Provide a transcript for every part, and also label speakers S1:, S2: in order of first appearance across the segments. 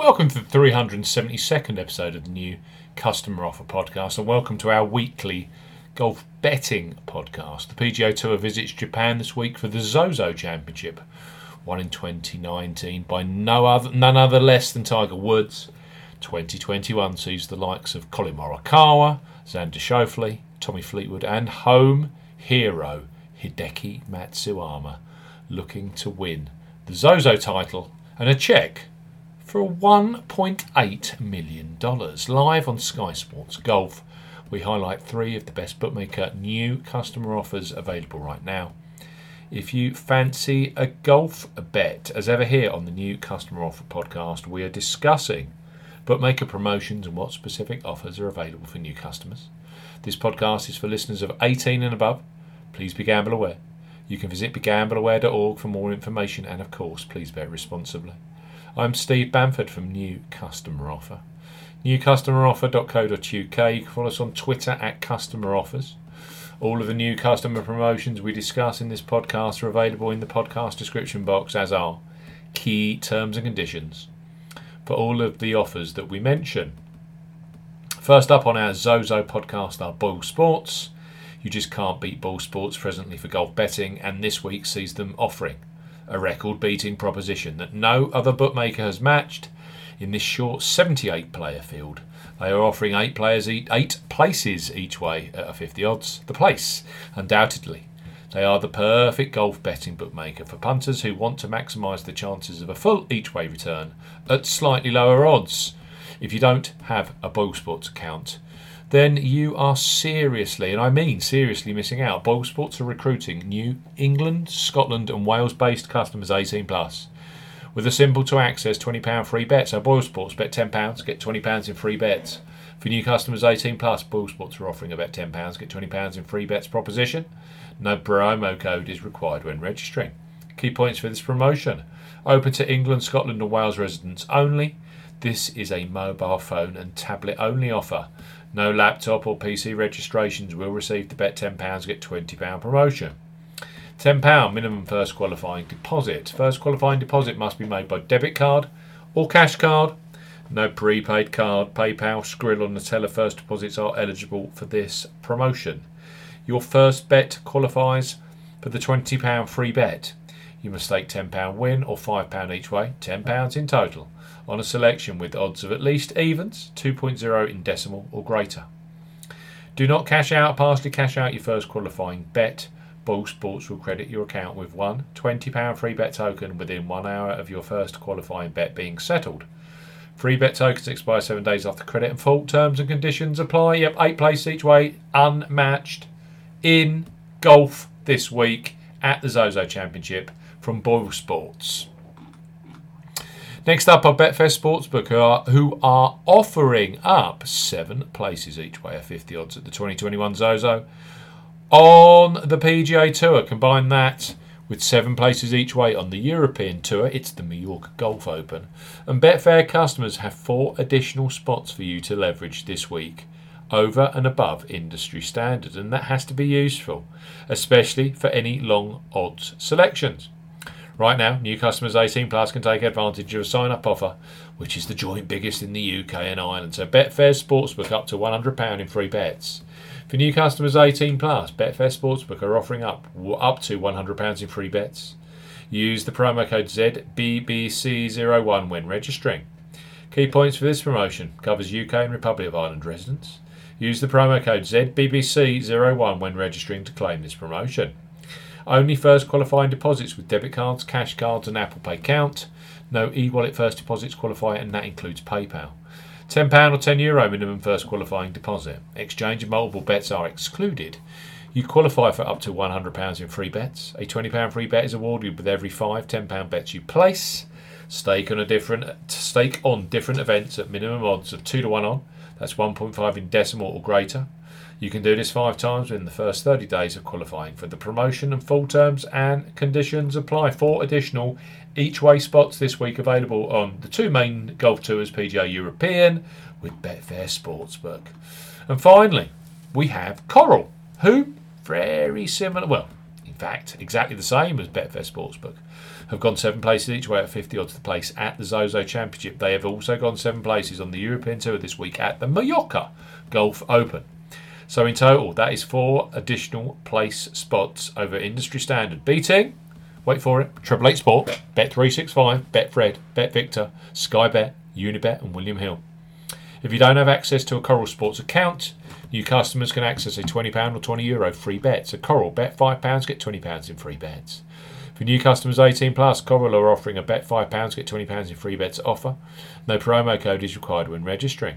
S1: Welcome to the 372nd episode of the new Customer Offer podcast, and welcome to our weekly golf betting podcast. The PGA Tour visits Japan this week for the Zozo Championship, won in 2019 by no other, none other less than Tiger Woods. 2021 sees the likes of Collin Morikawa, Xander Schauffele, Tommy Fleetwood, and home hero Hideki Matsuyama looking to win the Zozo title and a check for $1.8 million. Live on Sky Sports Golf, we highlight three of the best bookmaker new customer offers available right now. If you fancy a golf bet, as ever here on the new customer offer podcast, we are discussing bookmaker promotions and what specific offers are available for new customers. This podcast is for listeners of 18 and above. Please be gamble aware. You can visit begambleaware.org for more information and, of course, please bet responsibly. I'm Steve Bamford from New Customer Offer. NewCustomeroffer.co.uk. You can follow us on Twitter at Customer Offers. All of the new customer promotions we discuss in this podcast are available in the podcast description box, as are key terms and conditions for all of the offers that we mention. First up on our Zozo podcast are Boyle Sports. You just can't beat Boyle Sports presently for golf betting, and this week sees them offering a record beating proposition that no other bookmaker has matched in this short 78 player field. They are offering eight players, eight places each way at a 50 odds. The place, undoubtedly. They are the perfect golf betting bookmaker for punters who want to maximise the chances of a full each way return at slightly lower odds. If you don't have a Boyle Sports account, then you are seriously, and I mean seriously, missing out. Boyle Sports are recruiting new England, Scotland, and Wales based customers 18 plus. With a simple to access £20 free bet. So Boyle Sports bet £10, get £20 in free bets. For new customers 18 plus, Boyle Sports are offering about £10, get £20 in free bets proposition. No promo code is required when registering. Key points for this promotion open to England, Scotland, and Wales residents only. This is a mobile phone and tablet only offer. No laptop or PC registrations will receive the bet £10 get £20 promotion. £10 minimum first qualifying deposit. First qualifying deposit must be made by debit card or cash card. No prepaid card, PayPal, Skrill, or Neteller first deposits are eligible for this promotion. Your first bet qualifies for the £20 free bet. You must stake £10 win or £5 each way, £10 in total on a selection with odds of at least evens, 2.0 in decimal or greater. Do not cash out, partially cash out your first qualifying bet. Boyle Sports will credit your account with one £20 free bet token within one hour of your first qualifying bet being settled. Free bet tokens expire seven days after credit and full terms and conditions apply. Yep, eight places each way, unmatched in golf this week at the Zozo Championship from Boyle Sports. Next up are Betfair Sportsbook, who are, who are offering up seven places each way, a 50 odds at the 2021 Zozo. On the PGA Tour, combine that with seven places each way on the European Tour, it's the Mallorca Golf Open. And Betfair customers have four additional spots for you to leverage this week over and above industry standard, and that has to be useful, especially for any long odds selections. Right now, new customers 18 plus can take advantage of a sign up offer, which is the joint biggest in the UK and Ireland. So Betfair Sportsbook up to £100 in free bets. For new customers 18 plus, Betfair Sportsbook are offering up up to £100 in free bets. Use the promo code ZBBC01 when registering. Key points for this promotion covers UK and Republic of Ireland residents. Use the promo code ZBBC01 when registering to claim this promotion. Only first qualifying deposits with debit cards, cash cards, and Apple Pay count. No e wallet first deposits qualify, and that includes PayPal. £10 or €10 Euro minimum first qualifying deposit. Exchange and multiple bets are excluded. You qualify for up to £100 in free bets. A £20 free bet is awarded with every five £10 bets you place. Stake on a different stake on different events at minimum odds of two to one on. That's 1.5 in decimal or greater. You can do this five times within the first 30 days of qualifying for the promotion, and full terms and conditions apply. Four additional each way spots this week available on the two main golf tours PGA European with Betfair Sportsbook. And finally, we have Coral, who very similar, well, in fact, exactly the same as Betfair Sportsbook, have gone seven places each way at 50 odds to place at the Zozo Championship. They have also gone seven places on the European Tour this week at the Mallorca Golf Open. So in total, that is four additional place spots over industry standard, beating. Wait for it. Triple Eight Sport, Bet three six five, Betfred, Bet Victor, Sky Bet, Unibet, and William Hill. If you don't have access to a Coral Sports account, new customers can access a £20 or €20 Euro free bets. At Coral, bet £5, get £20 in free bets. For new customers 18 plus, Coral are offering a bet £5, get £20 in free bets offer. No promo code is required when registering.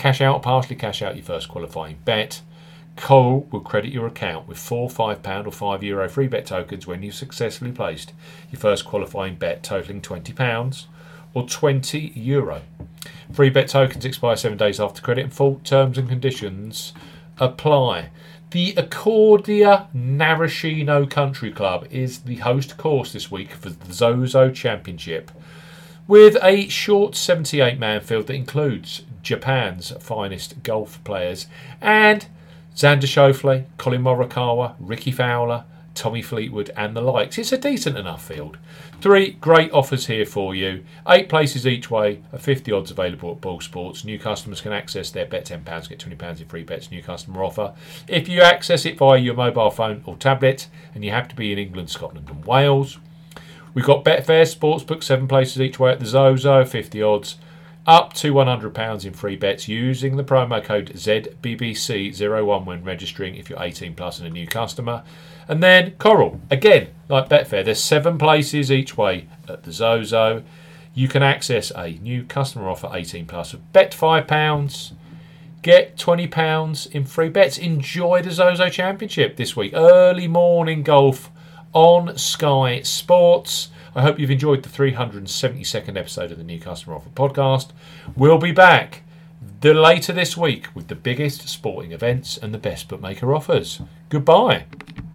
S1: cash out, partially cash out your first qualifying bet. Coral will credit your account with four £5 or €5 Euro free bet tokens when you've successfully placed your first qualifying bet totaling £20 or 20 euro. Free bet tokens expire seven days after credit and full terms and conditions apply. The Accordia Narashino Country Club is the host course this week for the Zozo Championship with a short 78 man field that includes Japan's finest golf players and Xander Schauffele, Collin Morikawa, Rickie Fowler, Tommy Fleetwood, and the likes. It's a decent enough field. Three great offers here for you. Eight places each way, a 50 odds available at Boyle Sports. New customers can access their bet £10, get £20 in free bets, new customer offer. If you access it via your mobile phone or tablet, and you have to be in England, Scotland, and Wales. We've got Betfair Sportsbook, seven places each way at the Zozo, 50 odds up to £100 in free bets using the promo code ZBBC01 when registering if you're 18 plus and a new customer. And then Coral, again, like Betfair, there's seven places each way at the Zozo. You can access a new customer offer 18 plus. of Bet £5, get £20 in free bets. Enjoy the Zozo Championship this week. Early morning golf on Sky Sports. I hope you've enjoyed the 372nd episode of the New Customer Offer podcast. We'll be back the later this week with the biggest sporting events and the best bookmaker offers. Goodbye.